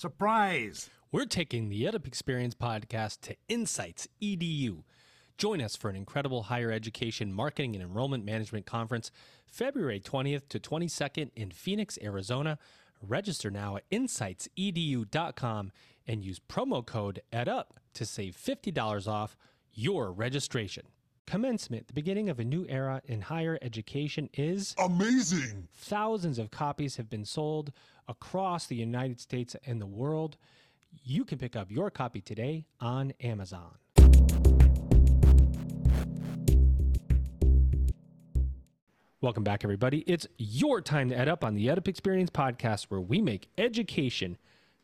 Surprise! We're taking the EdUp Experience podcast to Insights EDU. Join us for an incredible higher education marketing and enrollment management conference February 20th to 22nd in Phoenix, Arizona. Register now at insightsedu.com and use promo code EdUp to save $50 off your registration. Commencement, the beginning of a new era in higher education, is amazing. Thousands of copies have been sold across the United States and the world. You can pick up your copy today on Amazon. Welcome back, everybody. It's your time to EdUp on the EdUp Experience podcast, where we make education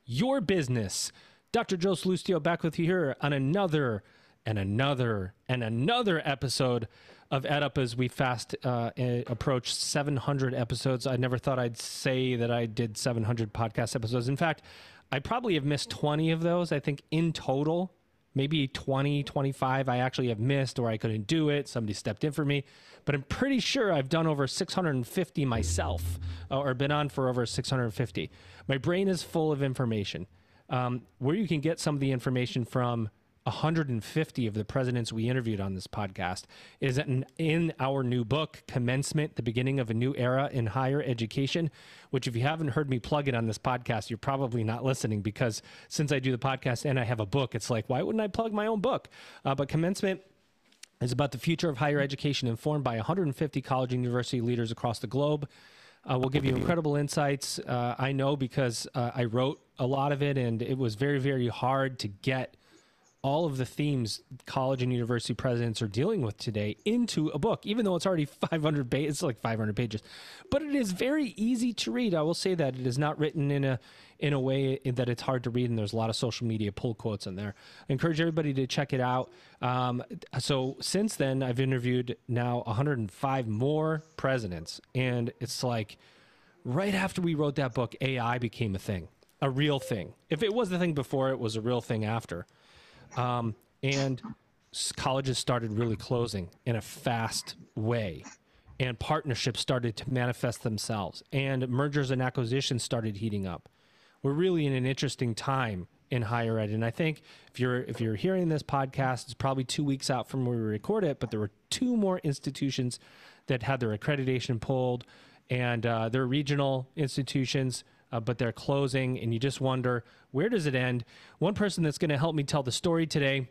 your business. Dr. Joe Sallustio back with you here on another and another and another episode of EdUp as we fast uh, approach 700 episodes. I never thought I'd say that I did 700 podcast episodes. In fact, I probably have missed 20 of those. I think in total, maybe 20, 25 I actually have missed or I couldn't do it. Somebody stepped in for me. But I'm pretty sure I've done over 650 myself uh, or been on for over 650. My brain is full of information. Um, where you can get some of the information from 150 of the presidents we interviewed on this podcast is in, in our new book, Commencement, the Beginning of a New Era in Higher Education, which, if you haven't heard me plug it on this podcast, you're probably not listening because since I do the podcast and I have a book, it's like, why wouldn't I plug my own book? Uh, but Commencement is about the future of higher education informed by 150 college and university leaders across the globe. Uh, we'll give you incredible insights. Uh, I know because uh, I wrote a lot of it, and it was very, very hard to get all of the themes college and university presidents are dealing with today into a book, even though it's already 500 pages, it's like 500 pages, but it is very easy to read. I will say that it is not written in a in a way that it's hard to read, and there's a lot of social media pull quotes in there. I encourage everybody to check it out. Um, so since then, I've interviewed now 105 more presidents, and it's like right after we wrote that book, AI became a thing, a real thing. If it was the thing before, it was a real thing after. Um, and colleges started really closing in a fast way. And partnerships started to manifest themselves. And mergers and acquisitions started heating up. We're really in an interesting time in higher ed. And i think if you're if you're hearing this podcast it's probably two weeks out from where we record it but there were two more institutions that had their accreditation pulled. And uh, they're regional institutions uh, but they're closing, and you just wonder where does it end? One person that's going to help me tell the story today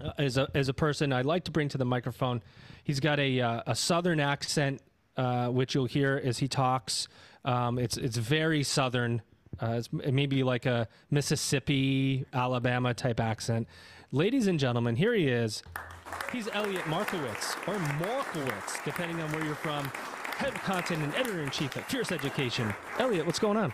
uh, is a is a person I'd like to bring to the microphone. He's got a uh, a southern accent, uh, which you'll hear as he talks. Um, it's it's very southern. Uh, it's maybe like a Mississippi, Alabama type accent. Ladies and gentlemen, here he is. He's Elliot Markowitz, or Markowitz, depending on where you're from head of content and editor in chief at Fierce Education. Elliot, what's going on?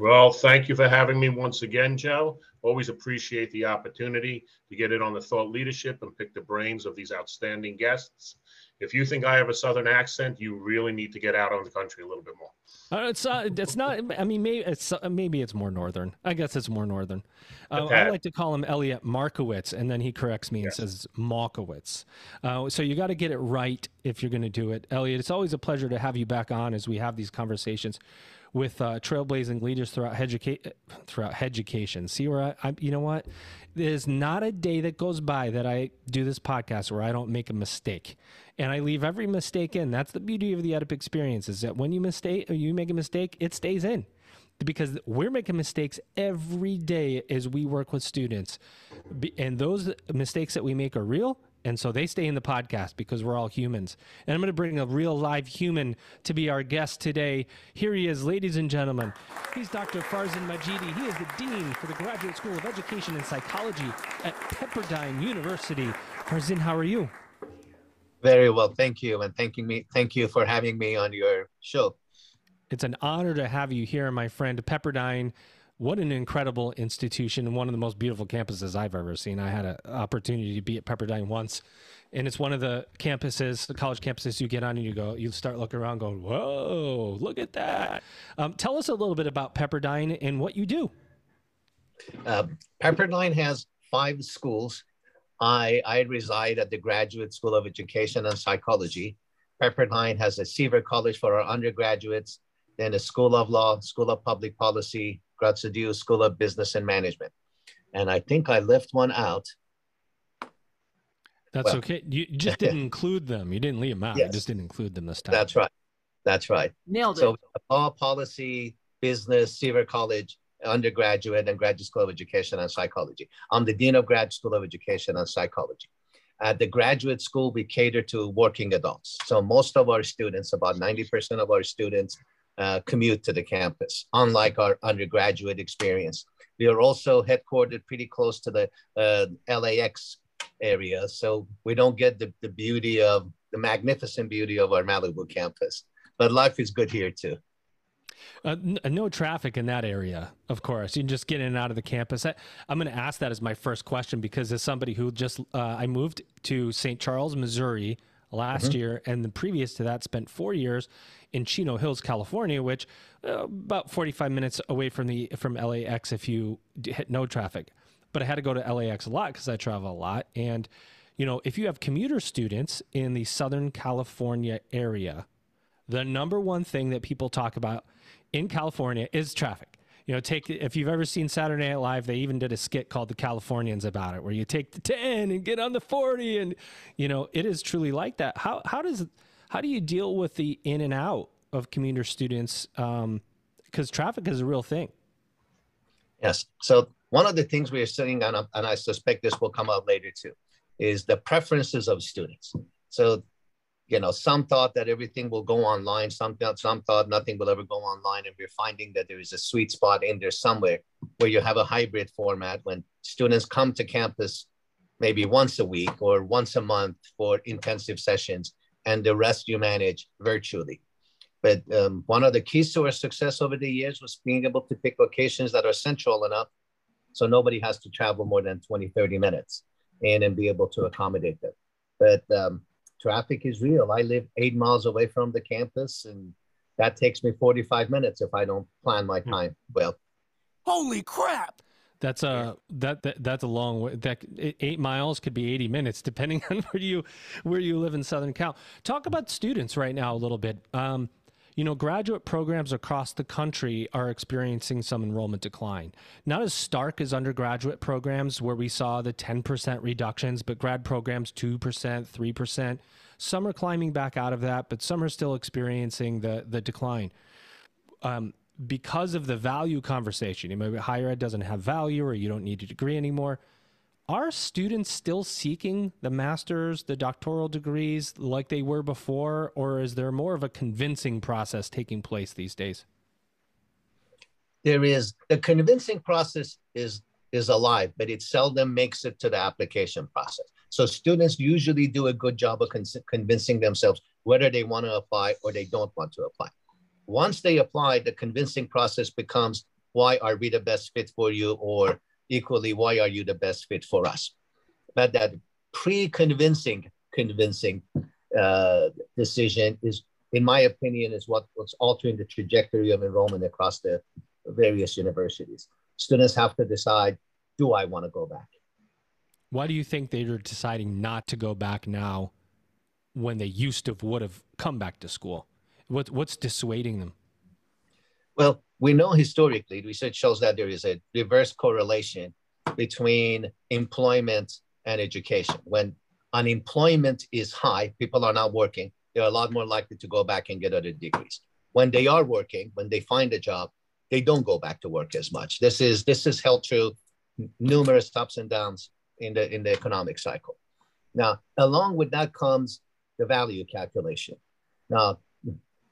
Well, thank you for having me once again, Joe. Always appreciate the opportunity to get in on the thought leadership and pick the brains of these outstanding guests if you think I have a Southern accent, you really need to get out on the country a little bit more. Uh, it's uh, it's not. I mean, maybe it's uh, maybe it's more northern. I guess it's more northern. Uh, I like to call him Elliot Markowitz, and then he corrects me yes. and says Malkowitz. Uh, so you got to get it right if you're going to do it, Elliot. It's always a pleasure to have you back on as we have these conversations with uh, trailblazing leaders throughout education. Throughout education. See where I, I, you know what? There's not a day that goes by that I do this podcast where I don't make a mistake, and I leave every mistake in. That's the beauty of the EdUp experience: is that when you mistake, uh, you make a mistake, it stays in because we're making mistakes every day as we work with students. And those mistakes that we make are real and so they stay in the podcast because we're all humans. And I'm going to bring a real live human to be our guest today. Here he is, ladies and gentlemen. He's Dr. Farzin Madjidi. He is the Dean for the Graduate School of Education and Psychology at Pepperdine University. Farzin, how are you? Very well, thank you, and thanking me. Thank you for having me on your show. It's an honor to have you here, my friend. Pepperdine what an incredible institution and one of the most beautiful campuses I've ever seen. I had an opportunity to be at Pepperdine once, and it's one of the campuses, the college campuses you get on and you go, you start looking around going, whoa, look at that. Um, tell us a little bit about Pepperdine and what you do. Uh, Pepperdine has five schools. I, I reside at the Graduate School of Education and Psychology. Pepperdine has a Seaver College for our undergraduates, then a School of Law, School of Public Policy, Graziadio School of Business and Management. And I think I left one out. That's well, okay. You just didn't include them. You didn't leave them out. Yes. You just didn't include them this time. That's right. That's right. Nailed it. So law, policy, business, Seaver College, undergraduate and graduate school of education and psychology. I'm the dean of grad school of education and psychology. At the graduate school, we cater to working adults. So most of our students, about 90% of our students, uh, commute to the campus, unlike our undergraduate experience. We are also headquartered pretty close to the uh, LAX area, so we don't get the, the beauty of the magnificent beauty of our Malibu campus. But life is good here too. Uh, n- no traffic in that area, of course. You can just get in and out of the campus. I, am going to ask that as my first question because as somebody who just uh, I moved to St. Charles, Missouri last mm-hmm. year, and the previous to that spent four years in Chino Hills, California, which uh, about 45 minutes away from the from LAX if you hit no traffic. But I had to go to LAX a lot because I travel a lot, and you know if you have commuter students in the Southern California area, the number one thing that people talk about in California is traffic. You know, take if you've ever seen Saturday Night Live, they even did a skit called "The Californians" about it, where you take the ten and get on the forty, and you know it is truly like that. How how does how do you deal with the in and out of commuter students? Because um, traffic is a real thing. Yes. So one of the things we are sitting on, and I suspect this will come out later too, is the preferences of students. So you know, some thought that everything will go online. Some thought, some thought nothing will ever go online. And we're finding that there is a sweet spot in there somewhere where you have a hybrid format when students come to campus maybe once a week or once a month for intensive sessions, and the rest you manage virtually. But um, one of the keys to our success over the years was being able to pick locations that are central enough so nobody has to travel more than 20, 30 minutes and and be able to accommodate them. But um, traffic is real. I live eight miles away from the campus, and that takes me 45 minutes if I don't plan my hmm. time well. Holy crap! That's a that, that that's a long way. That eight miles could be 80 minutes, depending on where you where you live in Southern Cal. Talk about students right now a little bit. Um, you know, graduate programs across the country are experiencing some enrollment decline. Not as stark as undergraduate programs where we saw the 10% reductions, but grad programs 2%, 3%. Some are climbing back out of that, but some are still experiencing the, the decline. Um, because of the value conversation, maybe higher ed doesn't have value or you don't need a degree anymore are students still seeking the master's, the doctoral degrees like they were before, or is there more of a convincing process taking place these days? There is the convincing process is is alive, but it seldom makes it to the application process. So students usually do a good job of con- convincing themselves whether they want to apply or they don't want to apply. Once they apply, the convincing process becomes why are we the best fit for you or equally, why are you the best fit for us? But that pre-convincing, convincing uh, decision is, in my opinion, is what, what's altering the trajectory of enrollment across the various universities. Students have to decide, do I want to go back? Why do you think they're deciding not to go back now when they used to would have come back to school? What, what's dissuading them? Well, we know historically, research shows that there is a reverse correlation between employment and education. When unemployment is high, people are not working, they're a lot more likely to go back and get other degrees. When they are working, when they find a job, they don't go back to work as much. This is this is held true numerous ups and downs in the in the economic cycle. Now, along with that comes the value calculation. Now,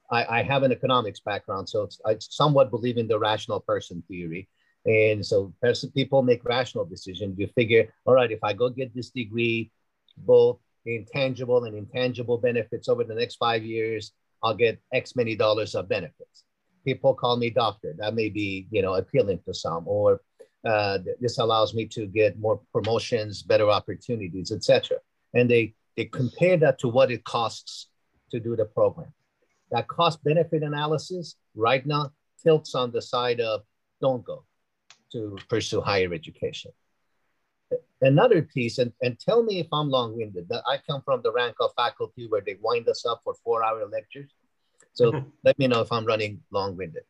I, I have an economics background, so I somewhat believe in the rational person theory. And so person, people make rational decisions. You figure, all right, if I go get this degree, both intangible and intangible benefits over the next five years, I'll get X many dollars of benefits. People call me doctor. That may be, you know, appealing to some, or uh, this allows me to get more promotions, better opportunities, etc. And they they compare that to what it costs to do the program that cost benefit analysis right now tilts on the side of don't go to pursue higher education. Another piece, and, and tell me if I'm long winded, that I come from the rank of faculty where they wind us up for four hour lectures. So mm-hmm. let me know if I'm running long winded.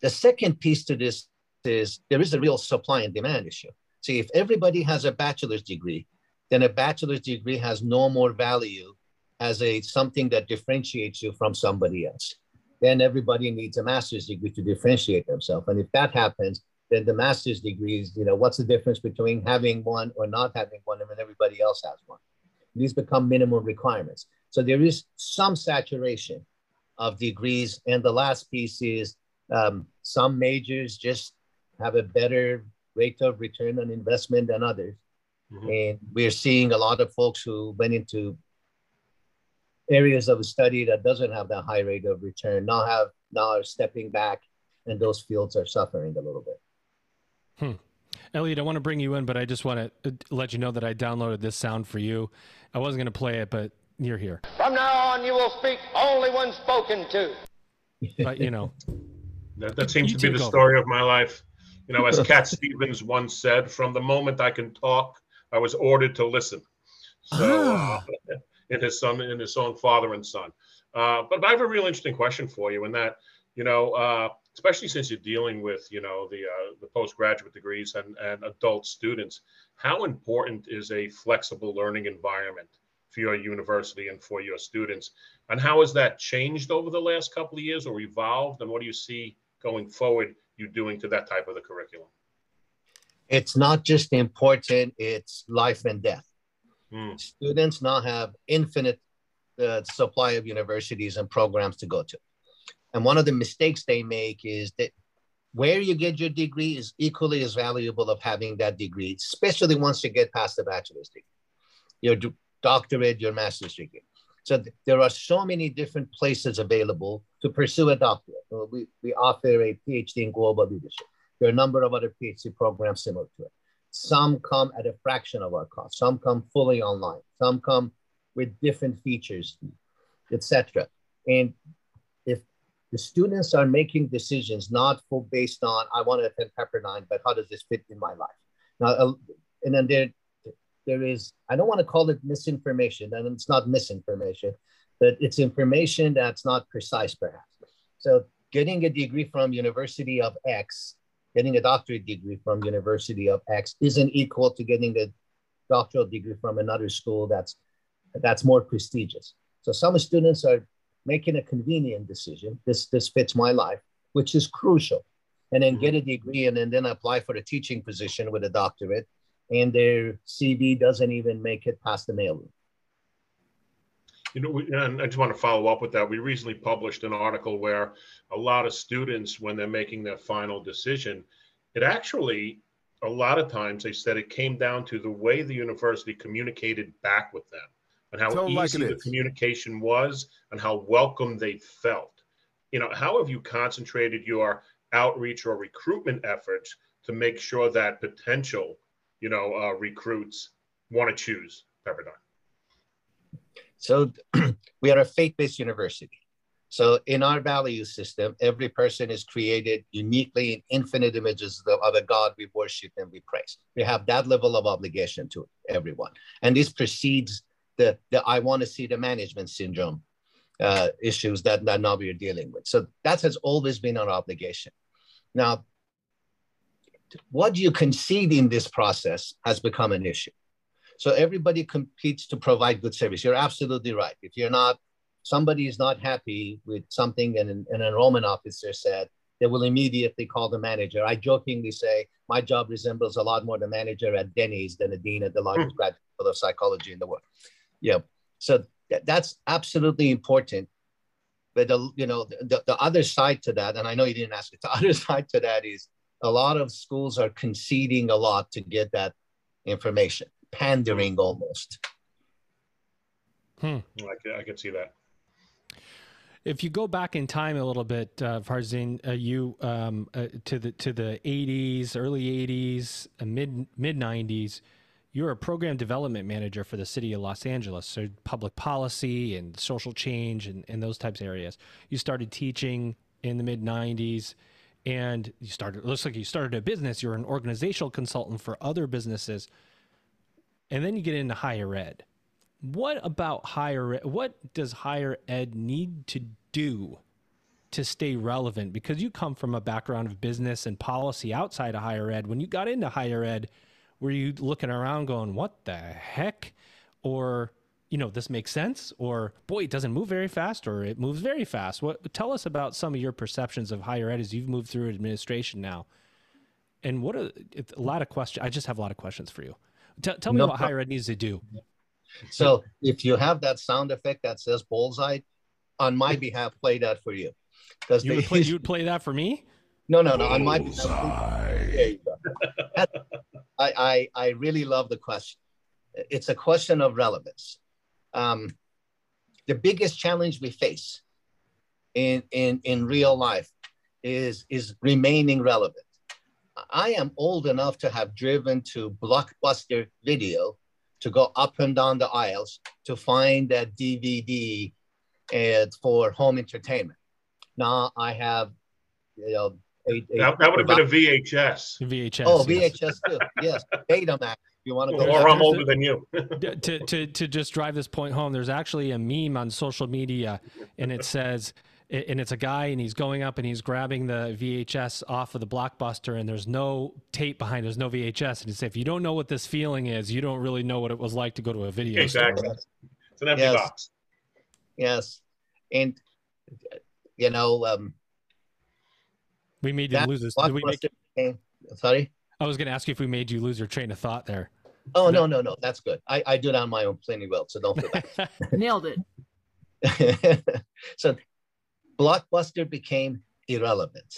The second piece to this is there is a real supply and demand issue. See, if everybody has a bachelor's degree, then a bachelor's degree has no more value as a something that differentiates you from somebody else. Then everybody needs a master's degree to differentiate themselves. And if that happens, then the master's degrees, you know, what's the difference between having one or not having one when everybody else has one? These become minimum requirements. So there is some saturation of degrees. And the last piece is um, some majors just have a better rate of return on investment than others. Mm-hmm. And we're seeing a lot of folks who went into areas of study that doesn't have that high rate of return now have now are stepping back and those fields are suffering a little bit. Hmm. Elliot, I want to bring you in, but I just want to uh, let you know that I downloaded this sound for you. I wasn't going to play it, but you're here. From now on, you will speak only when spoken to. But, you know. that, that seems to be the story of my life. You know, as Cat Stevens once said, from the moment I can talk, I was ordered to listen. So, ah. uh, in his son, in his song Father and Son. Uh, but I have a real interesting question for you, in that, you know, uh, especially since you're dealing with you know the uh, the postgraduate degrees and and adult students how important is a flexible learning environment for your university and for your students? And how has that changed over the last couple of years or evolved? And what do you see going forward you doing to that type of the curriculum? It's not just important it's life and death mm. students now have infinite uh, supply of universities and programs to go to and one of the mistakes they make is that where you get your degree is equally as valuable of having that degree, especially once you get past the bachelor's degree, your doctorate, your master's degree. So th- there are so many different places available to pursue a doctorate. we, we offer a PhD in global leadership. There are a number of other PhD programs similar to it. Some come at a fraction of our cost. Some come fully online. Some come with different features, etc. And if the students are making decisions not for based on I want to attend Pepperdine, but how does this fit in my life? Now, uh, and then there, there is I don't want to call it misinformation, and it's not misinformation, but it's information that's not precise, perhaps. So, getting a degree from University of X, getting a doctorate degree from University of X, isn't equal to getting a doctoral degree from another school that's that's more prestigious. So, some students are making a convenient decision. This this fits my life, which is crucial. And then get a degree and then, then apply for a teaching position with a doctorate. And their CV doesn't even make it past the mailroom. You know, and I just want to follow up with that. We recently published an article where a lot of students, when they're making their final decision, it actually, a lot of times they said it came down to the way the university communicated back with them and how easy like the is. communication was and how welcome they felt. You know, how have you concentrated your outreach or recruitment efforts to make sure that potential, you know, uh, recruits want to choose Pepperdine? So we are a faith-based university. So in our value system, every person is created uniquely in infinite images of a God we worship and we praise. We have that level of obligation to everyone. And this precedes the, the I want to see the management syndrome uh, issues that, that now we are dealing with. So that has always been our obligation. Now, what you concede in this process has become an issue. So everybody competes to provide good service. You're absolutely right. If you're not, somebody is not happy with something and an, an enrollment officer said, they will immediately call the manager. I jokingly say, my job resembles a lot more the manager at Denny's than a dean at the largest mm. graduate school of psychology in the world. Yeah. So th- that's absolutely important. But the, you know the, the other side to that, and I know you didn't ask it. The other side to that is a lot of schools are conceding a lot to get that information, pandering almost. Hmm. I, can, I can see that. If you go back in time a little bit, uh, Farzin, uh, you um, uh, to the to the '80s, early '80s, uh, mid mid '90s, you're a program development manager for the city of Los Angeles, so public policy and social change and, and those types of areas. You started teaching in the mid 90s and you started, It looks like you started a business. You're an organizational consultant for other businesses. And then you get into higher ed. What about higher ed? What does higher ed need to do to stay relevant? Because you come from a background of business and policy outside of higher ed. When you got into higher ed, were you looking around going, what the heck? Or, you know, this makes sense? Or, boy, it doesn't move very fast, or it moves very fast. What, tell us about some of your perceptions of higher ed as you've moved through administration now. And what a lot of questions? I just have a lot of questions for you. T- tell me no what problem. higher ed needs to do. So if you have that sound effect that says bullseye, on my behalf, play that for you. Because you, would play, you would play that for me? No, no, no. On my behalf, I, I, I really love the question. It's a question of relevance. Um, the biggest challenge we face in, in, in real life is, is remaining relevant. I am old enough to have driven to Blockbuster Video to go up and down the aisles to find that DVD and eh, for home entertainment. Now I have, you know, a, a that, that, would have been a VHS. VHS. Oh, VHS too. yes, Betamax. You want to go? Or I'm older than you. to, to to just drive this point home, there's actually a meme on social media, and it says and it's a guy and he's going up and he's grabbing the VHS off of the blockbuster and there's no tape behind there's no VHS and he said if you don't know what this feeling is you don't really know what it was like to go to a video exactly. Store. it's an empty yes. box. Yes. And you know um we made you lose this. Did we make became, sorry? I was going to ask you if we made you lose your train of thought there. Oh no no no that's good. I, I do it on my own plenty well so don't feel bad. Nailed it. So Blockbuster became irrelevant.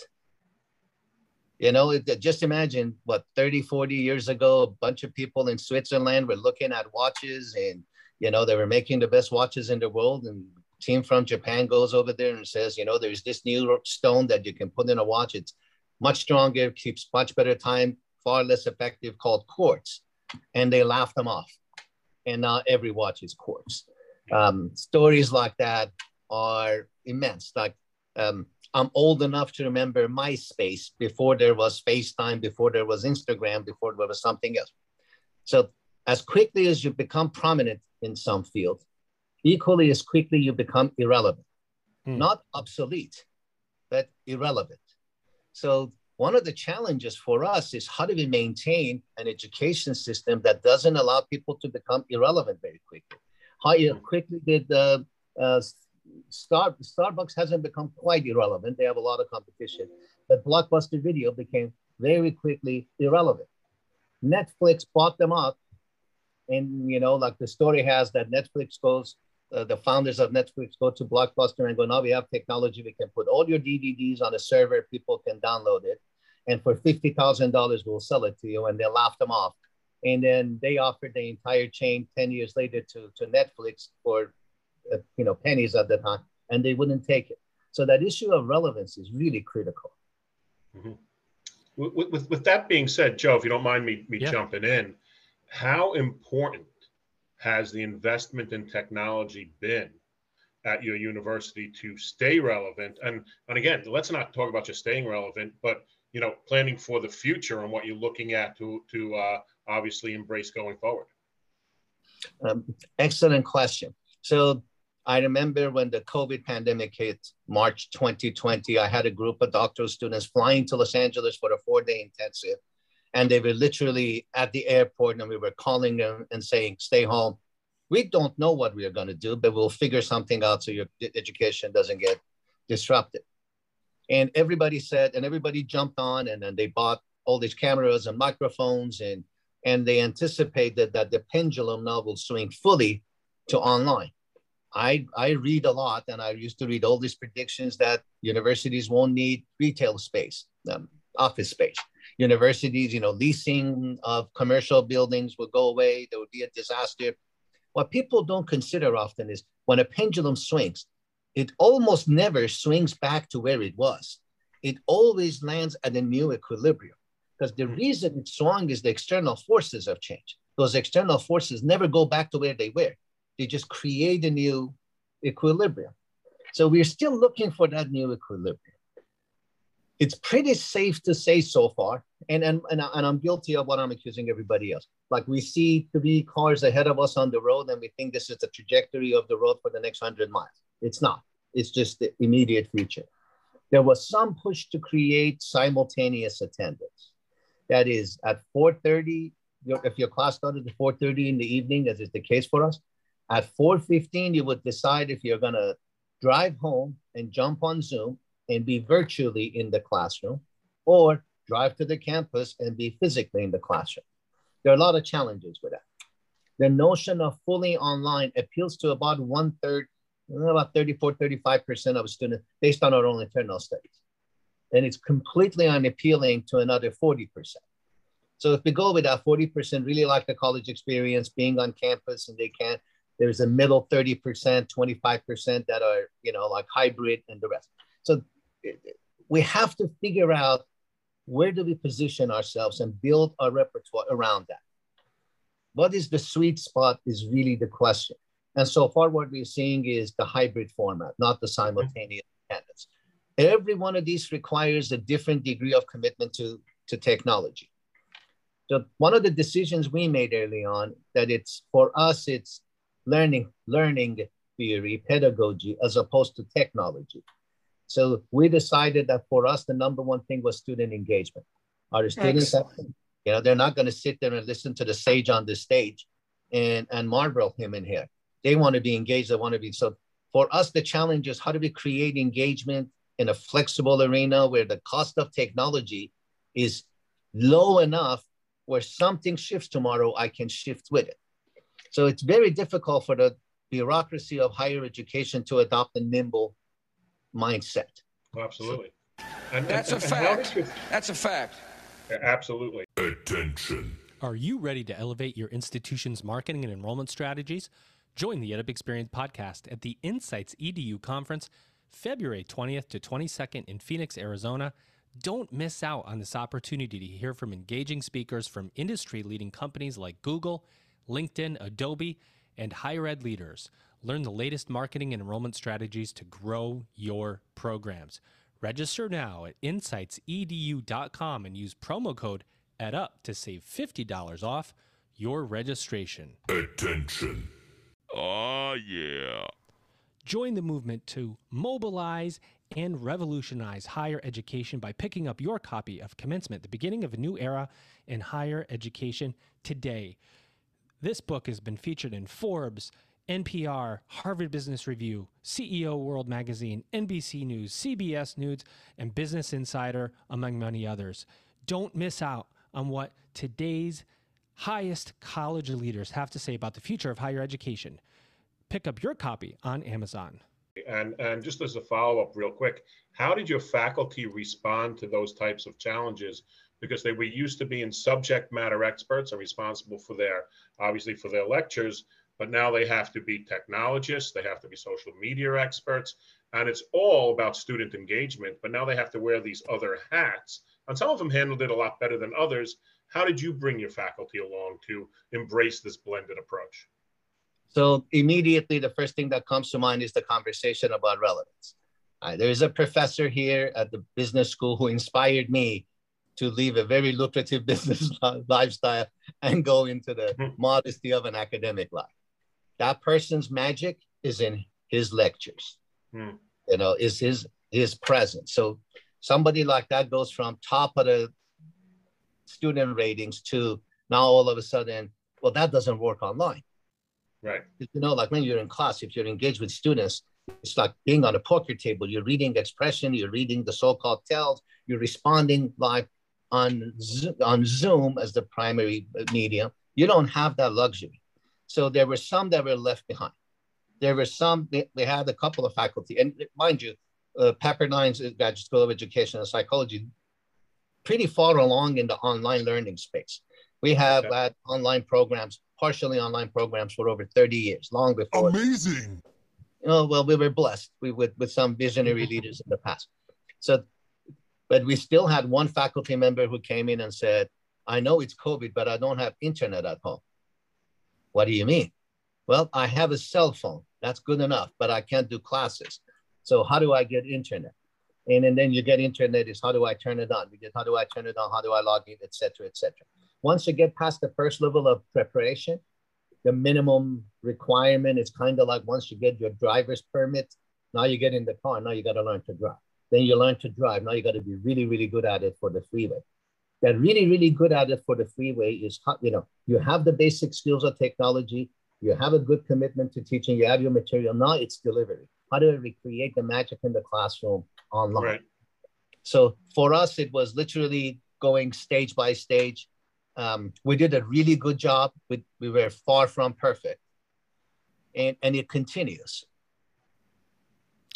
You know, just imagine what 30, 40 years ago, a bunch of people in Switzerland were looking at watches and, you know, they were making the best watches in the world. And team from Japan goes over there and says, you know, there's this new stone that you can put in a watch. It's much stronger, keeps much better time, far less effective, called quartz. And they laughed them off. And now every watch is quartz. Um, stories like that are immense. Like um, I'm old enough to remember MySpace before there was FaceTime, before there was Instagram, before there was something else. So as quickly as you become prominent in some field, equally as quickly you become irrelevant, hmm. not obsolete, but irrelevant. So one of the challenges for us is how do we maintain an education system that doesn't allow people to become irrelevant very quickly? How quickly did the uh, Star, Starbucks hasn't become quite irrelevant. They have a lot of competition, but Blockbuster Video became very quickly irrelevant. Netflix bought them up, and you know, like the story has that Netflix goes, uh, the founders of Netflix go to Blockbuster and go, now we have technology, we can put all your DVDs on a server, people can download it, and for fifty thousand dollars, we'll sell it to you, and they laughed them off. And then they offered the entire chain 10 years later to, to Netflix for you know pennies at the time, and they wouldn't take it. So that issue of relevance is really critical. Mm-hmm. With, with, with, that being said, Joe, if you don't mind me, me yeah. jumping in, how important has the investment in technology been at your university to stay relevant? And and again, let's not talk about just staying relevant, but you know, planning for the future and what you're looking at to to uh, obviously embrace going forward. Um, excellent question. So I remember when the COVID pandemic hit March 2020, I had a group of doctoral students flying to Los Angeles for a four day intensive. And they were literally at the airport and we were calling them and saying, stay home. We don't know what we are going to do, but we'll figure something out so your education doesn't get disrupted. And everybody said, and everybody jumped on and then they bought all these cameras and microphones and and they anticipated that the pendulum now will swing fully to online. I, I read a lot and I used to read all these predictions that universities won't need retail space, um, office space. Universities, you know, leasing of commercial buildings will go away. There would be a disaster. What people don't consider often is when a pendulum swings, it almost never swings back to where it was. It always lands at a new equilibrium because the reason it swung is the external forces have changed. Those external forces never go back to where they were. They just create a new equilibrium. So we're still looking for that new equilibrium. It's pretty safe to say so far, and, and, and, and I'm guilty of what I'm accusing everybody else. Like we see three cars ahead of us on the road, and we think this is the trajectory of the road for the next 100 miles. It's not, it's just the immediate future. There was some push to create simultaneous attendance. That is at 4.30, if your class started at 4.30 in the evening, as is the case for us, at 4.15, you would decide if you're gonna drive home and jump on Zoom and be virtually in the classroom or drive to the campus and be physically in the classroom. There are a lot of challenges with that. The notion of fully online appeals to about one third, about 34, 35% of students based on our own internal studies. And it's completely unappealing to another 40%. So if we go with that 40% really like the college experience, being on campus and they can, there's a middle 30%, 25% that are, you know, like hybrid and the rest. So we have to figure out where do we position ourselves and build our repertoire around that. What is the sweet spot is really the question. And so far, what we're seeing is the hybrid format, not the simultaneous attendance. Every one of these requires a different degree of commitment to, to technology. So one of the decisions we made early on that it's for us, it's learning, learning theory, pedagogy, as opposed to technology. So we decided that for us, the number one thing was student engagement. Our students, have, you know, they're not going to sit there and listen to the sage on the stage and, and marvel him in here. They want to be engaged. They want to be. So for us, the challenge is how do we create engagement in a flexible arena where the cost of technology is low enough where something shifts tomorrow, I can shift with it. So it's very difficult for the bureaucracy of higher education to adopt a nimble mindset. Absolutely. And, That's and, a and fact. That's a fact. Yeah, absolutely. Attention. Are you ready to elevate your institution's marketing and enrollment strategies? Join the EdUp Experience podcast at the Insights EDU conference February 20th to 22nd in Phoenix, Arizona. Don't miss out on this opportunity to hear from engaging speakers from industry leading companies like Google, LinkedIn, Adobe, and higher ed leaders. Learn the latest marketing and enrollment strategies to grow your programs. Register now at insightsedu.com and use promo code EdUp to save $50 off your registration. Attention. Oh, yeah. Join the movement to mobilize and revolutionize higher education by picking up your copy of Commencement, the beginning of a new era in higher education today. This book has been featured in Forbes, NPR, Harvard Business Review, CEO World Magazine, NBC News, CBS News, and Business Insider, among many others. Don't miss out on what today's highest college leaders have to say about the future of higher education. Pick up your copy on Amazon. And, and just as a follow up, real quick, how did your faculty respond to those types of challenges because they were used to being subject matter experts and responsible for their obviously for their lectures but now they have to be technologists they have to be social media experts and it's all about student engagement but now they have to wear these other hats. And some of them handled it a lot better than others. How did you bring your faculty along to embrace this blended approach? So immediately the first thing that comes to mind is the conversation about relevance. Uh, there is a professor here at the business school who inspired me to leave a very lucrative business lifestyle and go into the hmm. modesty of an academic life. That person's magic is in his lectures, mm. you know, is his his presence. So somebody like that goes from top of the student ratings to now all of a sudden, well, that doesn't work online. Right. You know, like when you're in class, if you're engaged with students, it's like being on a poker table. You're reading expression, you're reading the so-called tells, you're responding live on on Zoom as the primary medium, you don't have that luxury. So there were some that were left behind. There were some they, they had a couple of faculty, and mind you, uh, Pepperdine's Graduate School of Education and Psychology, pretty far along in the online learning space. We have okay. had online programs, partially online programs, for over 30 years, long before. Amazing. Oh well, we were blessed we, with with some visionary leaders in the past. So but we still had one faculty member who came in and said, I know it's COVID, but I don't have internet at home. What do you mean? Well, I have a cell phone. That's good enough, but I can't do classes. So how do I get internet? And, and then you get internet is how do I turn it on? Because how do I turn it on? How do I log in, etc., etc. Once you get past the first level of preparation, the minimum requirement is kind of like once you get your driver's permit, now you get in the car, now you got to learn to drive. Then you learn to drive. Now you got to be really, really good at it for the freeway. That really, really good at it for the freeway is, how- you know, you have the basic skills of technology, you have a good commitment to teaching, you have your material. Now it's delivery. How do I recreate the magic in the classroom online? Right. So for us, it was literally going stage by stage. Um, we did a really good job. We, we were far from perfect. And, and it continues.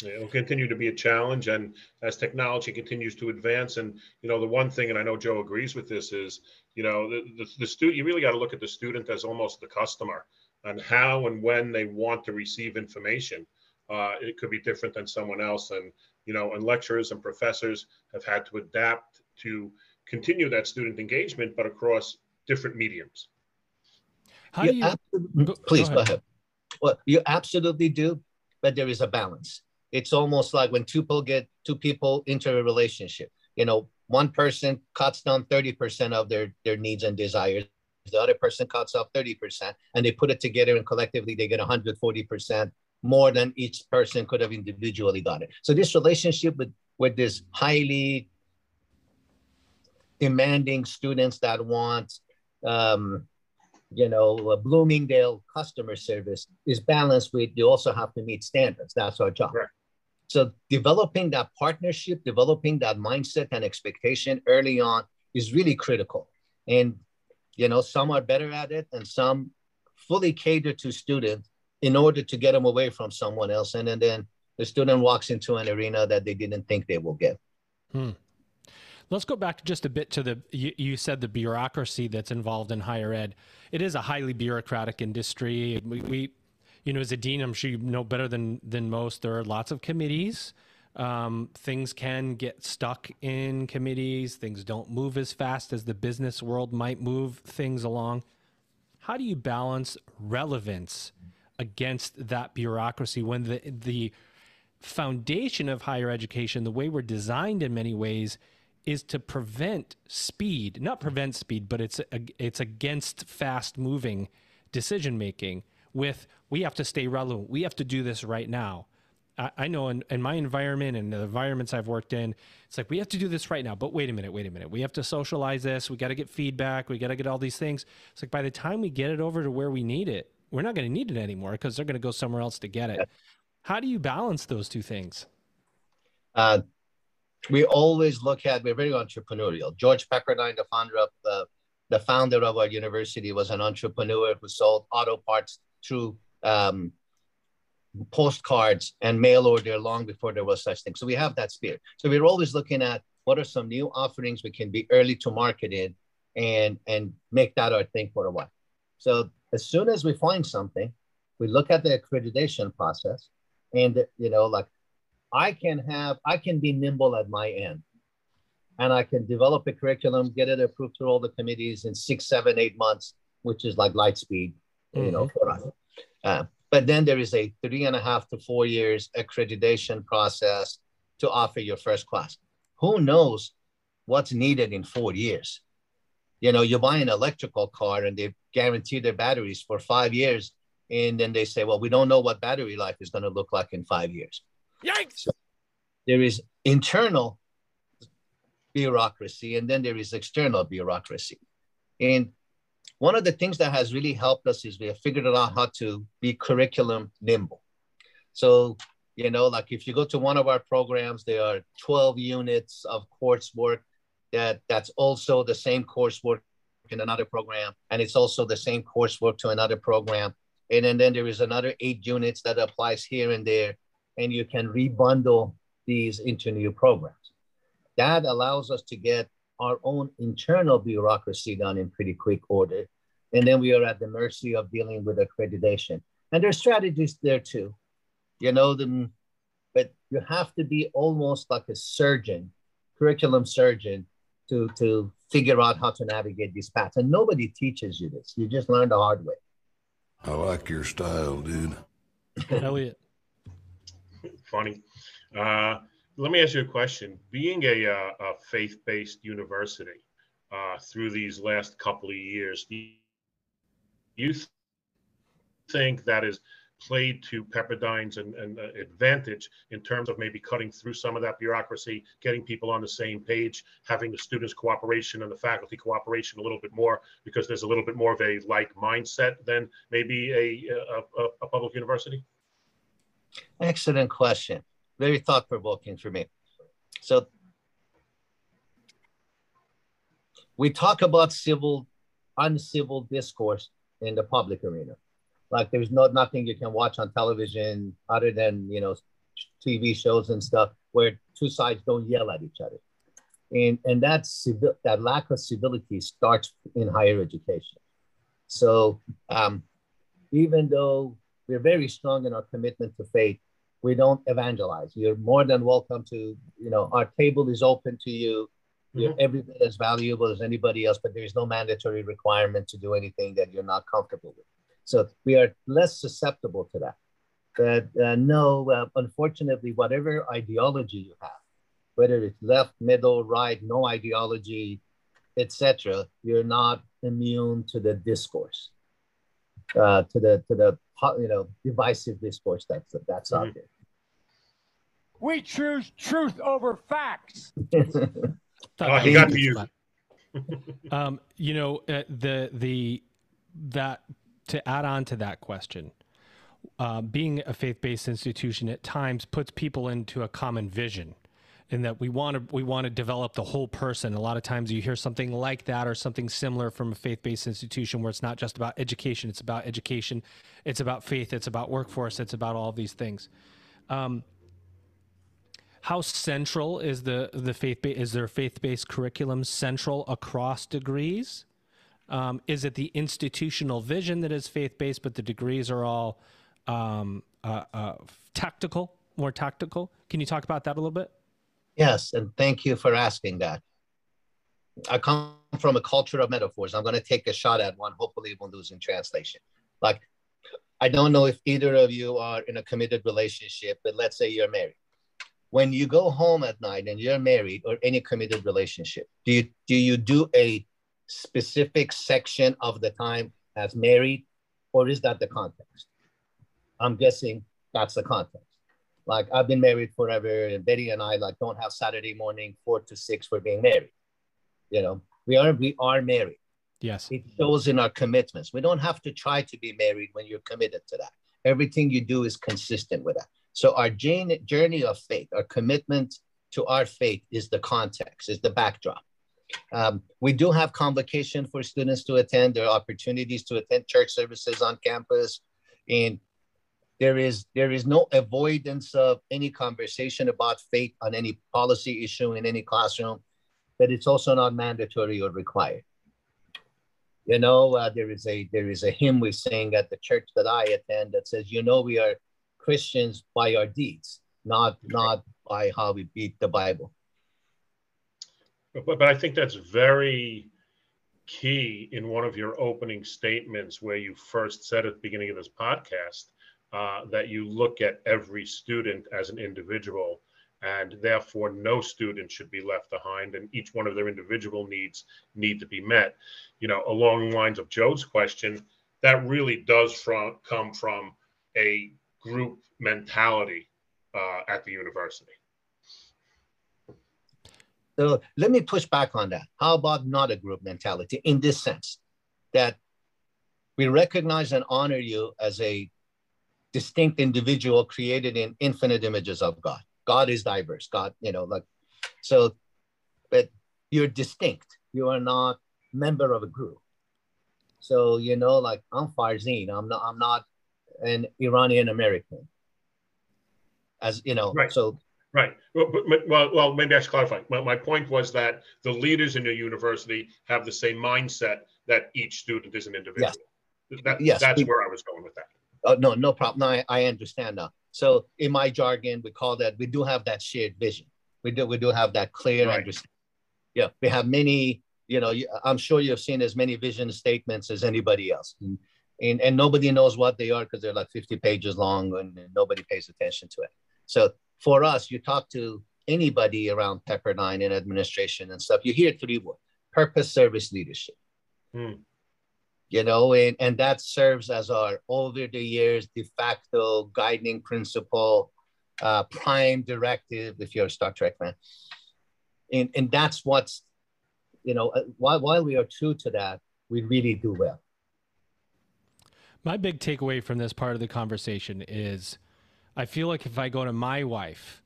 It'll continue to be a challenge, and as technology continues to advance, and you know, the one thing, and I know Joe agrees with this, is you know, the the, the student. You really got to look at the student as almost the customer, and how and when they want to receive information. Uh, it could be different than someone else, and you know, and lecturers and professors have had to adapt to continue that student engagement, but across different mediums. How You do you? absolutely- go- go please go ahead. ahead. Well, you absolutely do, but there is a balance. It's almost like when two people get two people into a relationship. You know, one person cuts down 30% of their, their needs and desires. The other person cuts off 30%, and they put it together and collectively they get 140% more than each person could have individually got it. So this relationship with with this highly demanding students that want um, you know, a Bloomingdale customer service is balanced with you also have to meet standards. That's our job. Right. So developing that partnership, developing that mindset and expectation early on is really critical. And you know, some are better at it and some fully cater to students in order to get them away from someone else. And then, then the student walks into an arena that they didn't think they will get. Hmm. Let's go back just a bit to the. You, you said the bureaucracy that's involved in higher ed. It is a highly bureaucratic industry. We, we you know, as a dean, I'm sure you know better than than most. There are lots of committees. Um, things can get stuck in committees. Things don't move as fast as the business world might move things along. How do you balance relevance against that bureaucracy when the the foundation of higher education, the way we're designed in many ways, is to prevent speed, not prevent speed, but it's it's against fast moving decision making. With we have to stay relevant, we have to do this right now. I, I know in, in my environment and the environments I've worked in, it's like we have to do this right now. But wait a minute, wait a minute, we have to socialize this. We got to get feedback. We got to get all these things. It's like by the time we get it over to where we need it, we're not going to need it anymore because they're going to go somewhere else to get it. How do you balance those two things? Uh, we always look at we're very entrepreneurial. George Pepperdine, the founder of the the founder of our university, was an entrepreneur who sold auto parts through um, postcards and mail order long before there was such thing. So we have that spirit. So we're always looking at what are some new offerings we can be early to market in and and make that our thing for a while. So as soon as we find something, we look at the accreditation process, and you know, like I can have, I can be nimble at my end. And I can develop a curriculum, get it approved through all the committees in six, seven, eight months, which is like light speed, you know, for us. Uh, but then there is a three and a half to four years accreditation process to offer your first class. Who knows what's needed in four years? You know, you buy an electrical car and they guarantee their batteries for five years. And then they say, well, we don't know what battery life is going to look like in five years. Yikes! There is internal bureaucracy and then there is external bureaucracy. And one of the things that has really helped us is we have figured out how to be curriculum nimble. So, you know, like if you go to one of our programs, there are 12 units of coursework that that's also the same coursework in another program. And it's also the same coursework to another program. And then, then there is another eight units that applies here and there. And you can rebundle these into new programs. That allows us to get our own internal bureaucracy done in pretty quick order. And then we are at the mercy of dealing with accreditation. And there's strategies there too. You know, them, but you have to be almost like a surgeon, curriculum surgeon, to, to figure out how to navigate these paths. And nobody teaches you this. You just learn the hard way. I like your style, dude. Elliot. Funny. Uh, let me ask you a question. Being a, uh, a faith-based university uh, through these last couple of years, do you think that is played to Pepperdine's and, and uh, advantage in terms of maybe cutting through some of that bureaucracy, getting people on the same page, having the students' cooperation and the faculty cooperation a little bit more, because there's a little bit more of a like mindset than maybe a, a, a public university? Excellent question. Very thought provoking for me. So we talk about civil, uncivil discourse in the public arena. Like there's not nothing you can watch on television other than you know TV shows and stuff where two sides don't yell at each other. And and that civil that lack of civility starts in higher education. So um, even though we're very strong in our commitment to faith, we don't evangelize. You're more than welcome to, you know, our table is open to you. You're mm-hmm. every bit as valuable as anybody else, but there's no mandatory requirement to do anything that you're not comfortable with. So we are less susceptible to that. But uh, no, uh, unfortunately, whatever ideology you have, whether it's left, middle, right, no ideology, etc., you're not immune to the discourse, uh, to the to the you know divisive discourse that's that's mm-hmm. out there. We choose truth over facts. oh, he got to you. um, you know uh, the the that to add on to that question, uh, being a faith-based institution at times puts people into a common vision in that we want to we want to develop the whole person. A lot of times you hear something like that or something similar from a faith-based institution where it's not just about education, it's about education, it's about faith, it's about workforce, it's about all these things. Um, how central is the the faith is their faith-based curriculum central across degrees? Um, is it the institutional vision that is faith based, but the degrees are all um, uh, uh, tactical, more tactical? Can you talk about that a little bit? Yes, and thank you for asking that. I come from a culture of metaphors. I'm going to take a shot at one. Hopefully, it won't lose in translation. Like, I don't know if either of you are in a committed relationship, but let's say you're married. When you go home at night and you're married or any committed relationship, do you do you do a specific section of the time as married, or is that the context? I'm guessing that's the context. Like I've been married forever, and Betty and I like don't have Saturday morning four to six for being married. You know, we are we are married. Yes. It shows in our commitments. We don't have to try to be married when you're committed to that. Everything you do is consistent with that. So our journey of faith, our commitment to our faith is the context, is the backdrop. Um, we do have convocation for students to attend. There are opportunities to attend church services on campus, and there is there is no avoidance of any conversation about faith on any policy issue in any classroom, but it's also not mandatory or required. You know, uh, there is a there is a hymn we sing at the church that I attend that says, "You know, we are Christians by our deeds, not not by how we beat the Bible." But, but I think that's very key in one of your opening statements where you first said at the beginning of this podcast uh, that you look at every student as an individual and therefore no student should be left behind and each one of their individual needs need to be met you know along the lines of joe's question that really does from come from a group mentality uh, at the university so let me push back on that. How about not a group mentality in this sense that we recognize and honor you as a distinct individual created in infinite images of God. God is diverse. God, you know, like so, but you're distinct. You are not member of a group. So you know, like I'm Farzin. I'm not. I'm not an Iranian American. As you know, right. so Right. Well, well, well, maybe I should clarify. My, my point was that the leaders in your university have the same mindset that each student is an individual. Yes. That, yes. That's where I was going with that. Oh, no, no problem. No, I, I understand now. So in my jargon, we call that, we do have that shared vision. We do, we do have that clear right. understanding. Yeah, we have many, you know, I'm sure you've seen as many vision statements as anybody else. And, and, and nobody knows what they are because they're like 50 pages long and, and nobody pays attention to it. So for us, you talk to anybody around Pepperdine and administration and stuff, you hear three words purpose, service, leadership. Hmm. you know, and, and that serves as our over the years de facto guiding principle, uh, prime directive, if you're a Star Trek fan. And, and that's what's, you know, uh, while, while we are true to that, we really do well. My big takeaway from this part of the conversation is I feel like if I go to my wife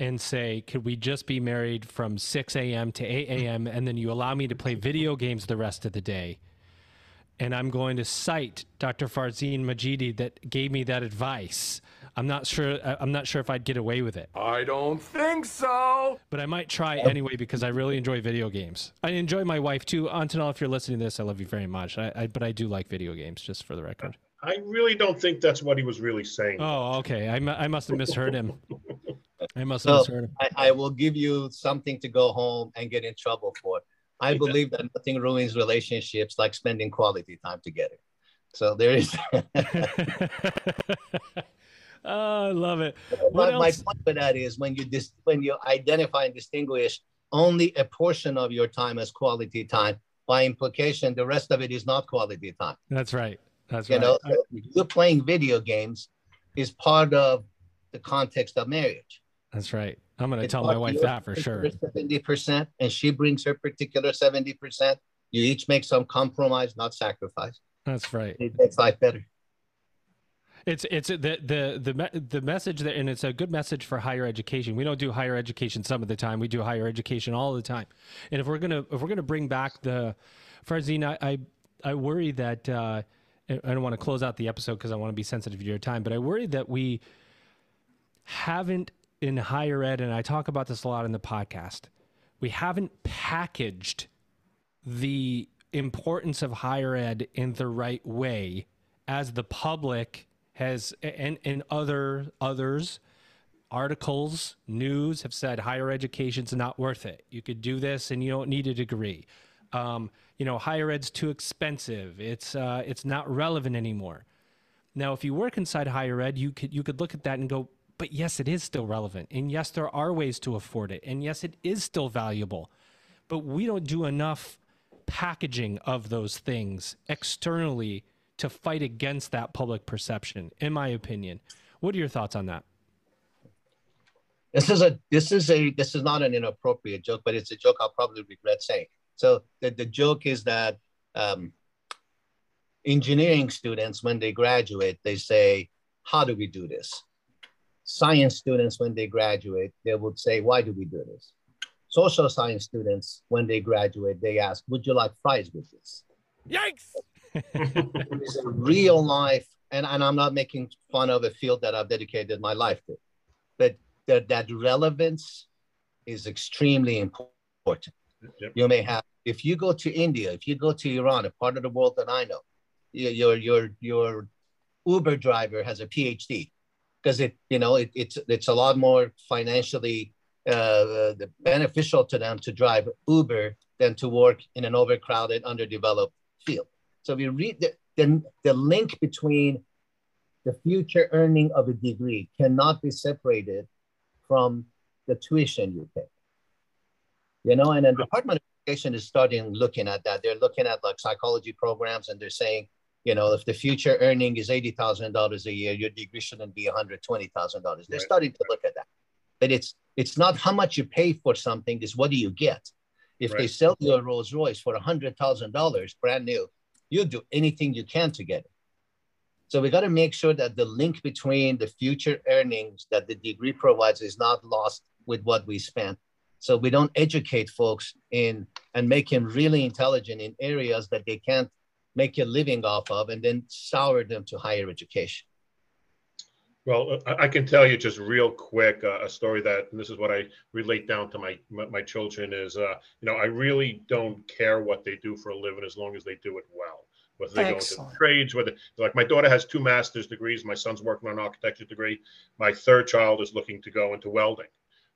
and say, could we just be married from 6 a.m. to 8 a.m. and then you allow me to play video games the rest of the day? And I'm going to cite Dr. Farzin Madjidi that gave me that advice. I'm not sure. Uh, I'm not sure if I'd get away with it. I don't think so. But I might try anyway because I really enjoy video games. I enjoy my wife too. Antonella, if you're listening to this, I love you very much. I, I, but I do like video games, just for the record. I really don't think that's what he was really saying. Oh, okay. I, I must have misheard him. I must have So misheard him. I, I will give you something to go home and get in trouble for. I believe that nothing ruins relationships like spending quality time together. So there is. oh, I love it. What my, my point with that is when you dis- when you identify and distinguish only a portion of your time as quality time, by implication, the rest of it is not quality time. That's right. That's right. You right. know, I- you playing video games is part of the context of marriage. that's right. I'm going to tell my wife that for sure. Seventy percent, and she brings her particular seventy percent. You each make some compromise, not sacrifice. That's right. It makes life better. It's it's the the the the message that and it's a good message for higher education. We don't do higher education some of the time. We do higher education all the time. And if we're gonna if we're gonna bring back the Farzin, I I, I worry that uh, I don't want to close out the episode because I want to be sensitive to your time, but I worry that we haven't in higher ed, and I talk about this a lot in the podcast. We haven't packaged the importance of higher ed in the right way as the public has and and other others articles news have said higher education's not worth it. You could do this and you don't need a degree. Um, you know higher ed's too expensive. It's uh, it's not relevant anymore. Now if you work inside higher ed you could you could look at that and go but yes it is still relevant. And yes there are ways to afford it. And yes it is still valuable. But we don't do enough packaging of those things externally to fight against that public perception in my opinion. What are your thoughts on that? This is a this is a this is not an inappropriate joke, but it's a joke I'll probably regret saying. So the, the joke is that um, engineering students, when they graduate, they say, "How do we do this?" Science students, when they graduate, they would say, "Why do we do this?" Social science students, when they graduate, they ask, "Would you like fries with this?" Yikes! It's a real life, and, and I'm not making fun of a field that I've dedicated my life to, but that, that relevance is extremely important. Yep. You may have, if you go to India, if you go to Iran, a part of the world that I know, your your your, your Uber driver has a PhD because it you know it, it's it's a lot more financially uh, beneficial to them to drive Uber than to work in an overcrowded, underdeveloped field. So we read the, the, the link between the future earning of a degree cannot be separated from the tuition you pay. You know, and the Department of Education is starting looking at that. They're looking at like psychology programs and they're saying, you know, if the future earning is $80,000 a year, your degree shouldn't be $120,000. They're Right. starting to look at that. But it's it's not how much you pay for something, it's what do you get? If they sell you a Rolls Royce for $100,000 brand new, you'll do anything you can to get it. So we got to make sure that the link between the future earnings that the degree provides is not lost with what we spend. So we don't educate folks in and make them really intelligent in areas that they can't make a living off of and then sour them to higher education. Well, I, I can tell you just real quick uh, a story that, and this is what I relate down to my my, my children is, uh, you know, I really don't care what they do for a living as long as they do it well. Whether they go into Excellent. trades, whether like my daughter has two master's degrees, my son's working on an architecture degree, my third child is looking to go into welding.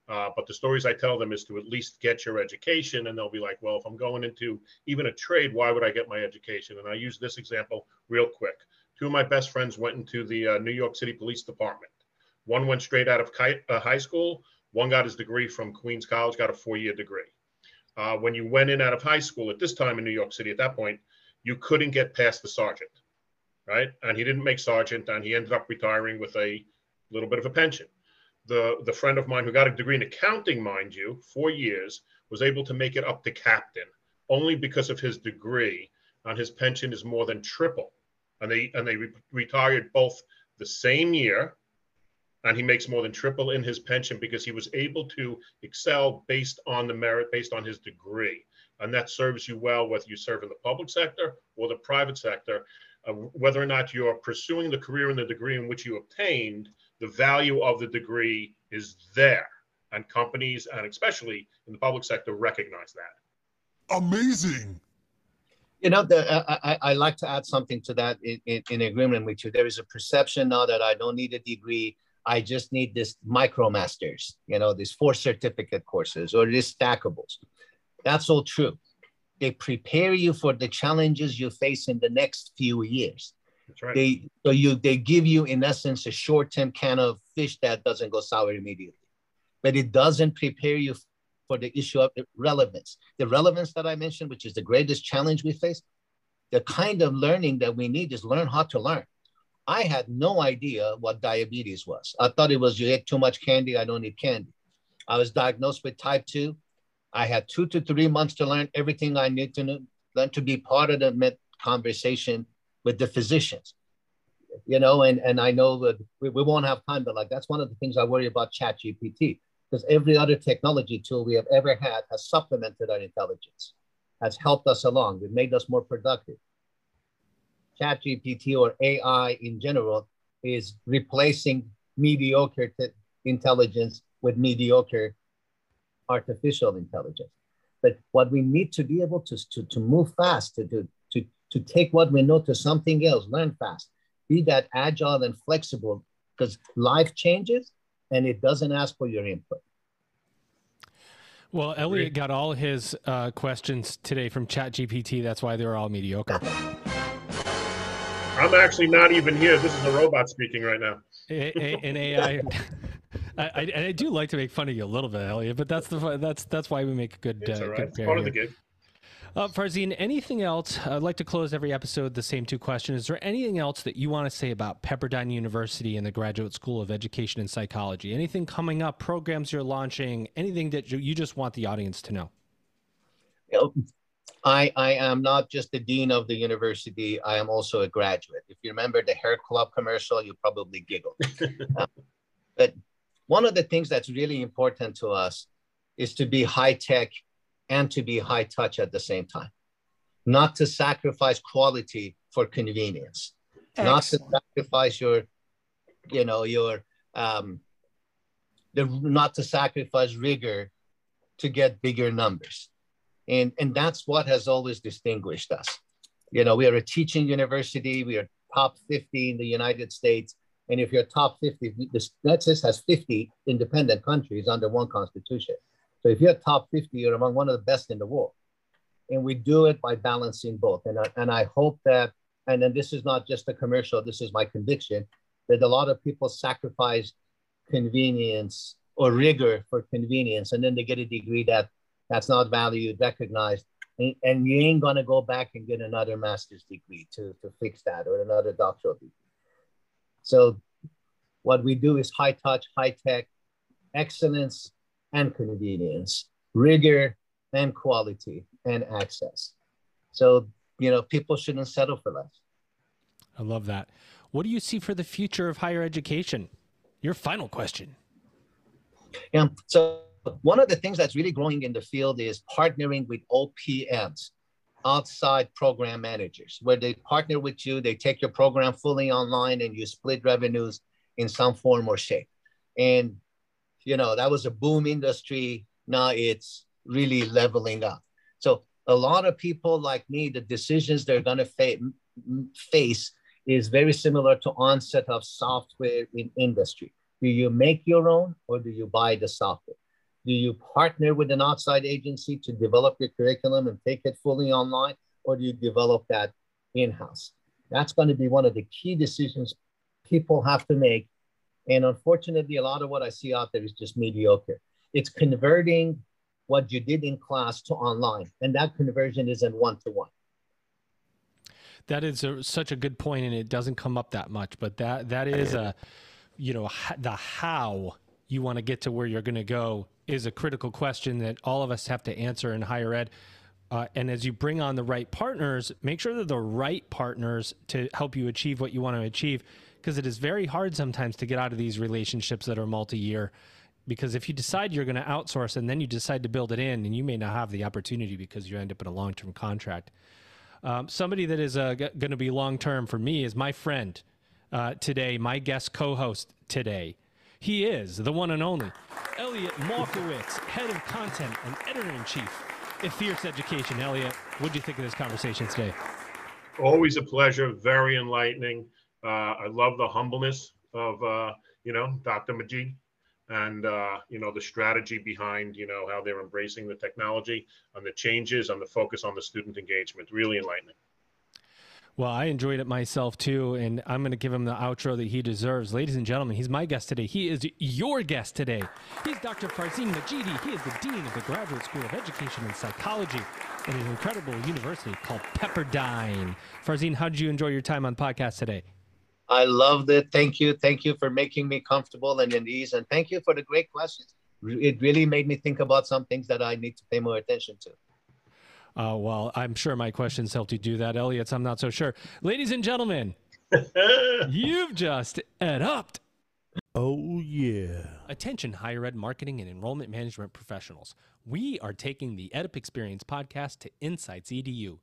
Uh, but the stories I tell them is to at least get your education, and they'll be like, well, if I'm going into even a trade, why would I get my education? And I use this example real quick. Two of my best friends went into the uh, New York City Police Department. One went straight out of ki- uh, high school. One got his degree from Queens College, got a four-year degree. Uh, when you went in out of high school at this time in New York City, at that point, you couldn't get past the sergeant, right? And he didn't make sergeant, and he ended up retiring with a little bit of a pension. The the friend of mine who got a degree in accounting, mind you, four years, was able to make it up to captain only because of his degree, and his pension is more than triple. And they and they re- retired both the same year, and he makes more than triple in his pension because he was able to excel based on the merit, based on his degree and that serves you well whether you serve in the public sector or the private sector. Uh, whether or not you're pursuing the career and the degree in which you obtained, the value of the degree is there. And companies, and especially in the public sector, recognize that. Amazing. You know, the, uh, I, I, like to add something to that in, in, in agreement with you. There is a perception now that I don't need a degree. I just need this micromasters, you know, these four certificate courses or these stackables. That's all true. They prepare you for the challenges you face in the next few years. Right. They so you they give you in essence a short-term can of fish that doesn't go sour immediately, but it doesn't prepare you for the issue of relevance. The relevance that I mentioned, which is the greatest challenge we face, the kind of learning that we need is learn how to learn. I had no idea what diabetes was. I thought it was you ate too much candy. I don't eat candy. I was diagnosed with type 2. I had two to three months to learn everything I need to learn to be part of the conversation with the physicians. You know, and, and I know that we, we won't have time, but like that's one of the things I worry about Chat GPT, because every other technology tool we have ever had has supplemented our intelligence, has helped us along, it made us more productive. Chat GPT or AI in general is replacing mediocre t- intelligence with mediocre artificial intelligence. But what we need to be able to, to, to move fast, to, to, to, to take what we know to something else, learn fast, be that agile and flexible because life changes and it doesn't ask for your input. Well, Elliot got all his uh, questions today from ChatGPT. That's why they were all mediocre. I'm actually not even here. This is a robot speaking right now. A- a- an AI. I, I, I, do like to make fun of you a little bit, Elliot, but that's the that's that's why we make a good. It's uh, all right. good It's part of the gig. Uh, Farzin, anything else? I'd like to close every episode the same two questions. Is there anything else that you want to say about Pepperdine University and the Graduate School of Education and Psychology? Anything coming up, programs you're launching, anything that you just want the audience to know? I, I am not just the dean of the university, I am also a graduate. If you remember the hair club commercial, you probably giggled. uh, but one of the things that's really important to us is to be high tech and to be high touch at the same time, not to sacrifice quality for convenience, Excellent. not to sacrifice your, you know, your, um, the, not to sacrifice rigor to get bigger numbers. And, and that's what has always distinguished us. You know, we are a teaching university, we are top 50 in the United States. And if you're top 50, the NETSIS has 50 independent countries under one constitution. So if you're top 50, you're among one of the best in the world. And we do it by balancing both. And I, and I hope that, and then this is not just a commercial, this is my conviction, that a lot of people sacrifice convenience or rigor for convenience. And then they get a degree that that's not valued, recognized. And, and you ain't gonna go back and get another master's degree to, to fix that or another doctoral degree. So what we do is high touch, high tech, excellence and convenience, rigor and quality and access. So, you know, people shouldn't settle for less. I love that. What do you see for the future of higher education? Your final question. Yeah. So one of the things that's really growing in the field is partnering with OPMs, outside program managers, where they partner with you, they take your program fully online and you split revenues in some form or shape. And, you know, that was a boom industry. Now it's really leveling up. So a lot of people like me, the decisions they're going to fa- face is very similar to onset of software in industry. Do you make your own or do you buy the software? Do you partner with an outside agency to develop your curriculum and take it fully online, or do you develop that in house? That's going to be one of the key decisions people have to make. And unfortunately, a lot of what I see out there is just mediocre. It's converting what you did in class to online, and that conversion isn't one to one. That is a, such a good point, and it doesn't come up that much. But that that is a, you know, the how you want to get to where you're going to go is a critical question that all of us have to answer in higher ed. Uh, and as you bring on the right partners, make sure they're the right partners to help you achieve what you want to achieve. Because it is very hard sometimes to get out of these relationships that are multi year. Because if you decide you're going to outsource and then you decide to build it in, and you may not have the opportunity because you end up in a long term contract. Um, somebody that is uh, g- going to be long term for me is my friend uh, today, my guest co host today. He is the one and only Elliot Markowitz, head of content and editor in chief at Fierce Education. Elliot, what do you think of this conversation today? Always a pleasure, very enlightening. Uh, I love the humbleness of, uh, you know, Dr. Majid and, uh, you know, the strategy behind, you know, how they're embracing the technology and the changes and the focus on the student engagement. Really enlightening. Well, I enjoyed it myself too, and I'm going to give him the outro that he deserves. Ladies and gentlemen, he's my guest today. He is your guest today. He's Dr. Farzin Madjidi. He is the Dean of the Graduate School of Education and Psychology at an incredible university called Pepperdine. Farzin, how did you enjoy your time on podcast today? I loved it. Thank you. Thank you for making me comfortable and at ease. And thank you for the great questions. It really made me think about some things that I need to pay more attention to. Uh, well, I'm sure my questions helped you do that, Elliot. I'm not so sure. Ladies and gentlemen, you've just ed upped. Oh, yeah. Attention, higher ed marketing and enrollment management professionals. We are taking the EdUp Experience podcast to Insights EDU.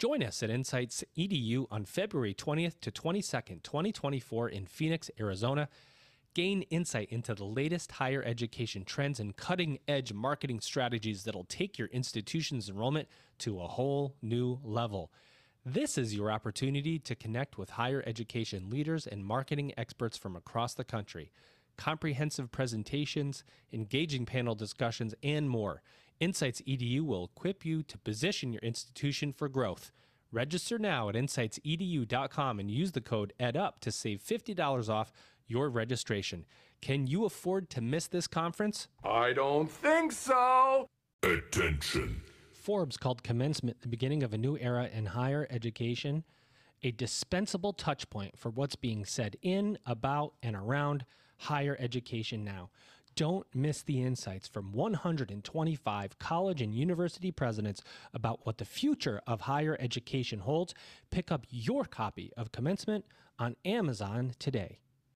Join us at Insights EDU on February 20th to 22nd, 2024, in Phoenix, Arizona. Gain insight into the latest higher education trends and cutting edge marketing strategies that'll take your institution's enrollment to a whole new level. This is your opportunity to connect with higher education leaders and marketing experts from across the country. Comprehensive presentations, engaging panel discussions, and more. Insights EDU will equip you to position your institution for growth. Register now at insightsedu.com and use the code EDUP to save $50 off your registration. Can you afford to miss this conference? I don't think so. Attention. Forbes called commencement the beginning of a new era in higher education, a dispensable touchpoint for what's being said in, about, and around higher education now. Don't miss the insights from 125 college and university presidents about what the future of higher education holds. Pick up your copy of Commencement on Amazon today.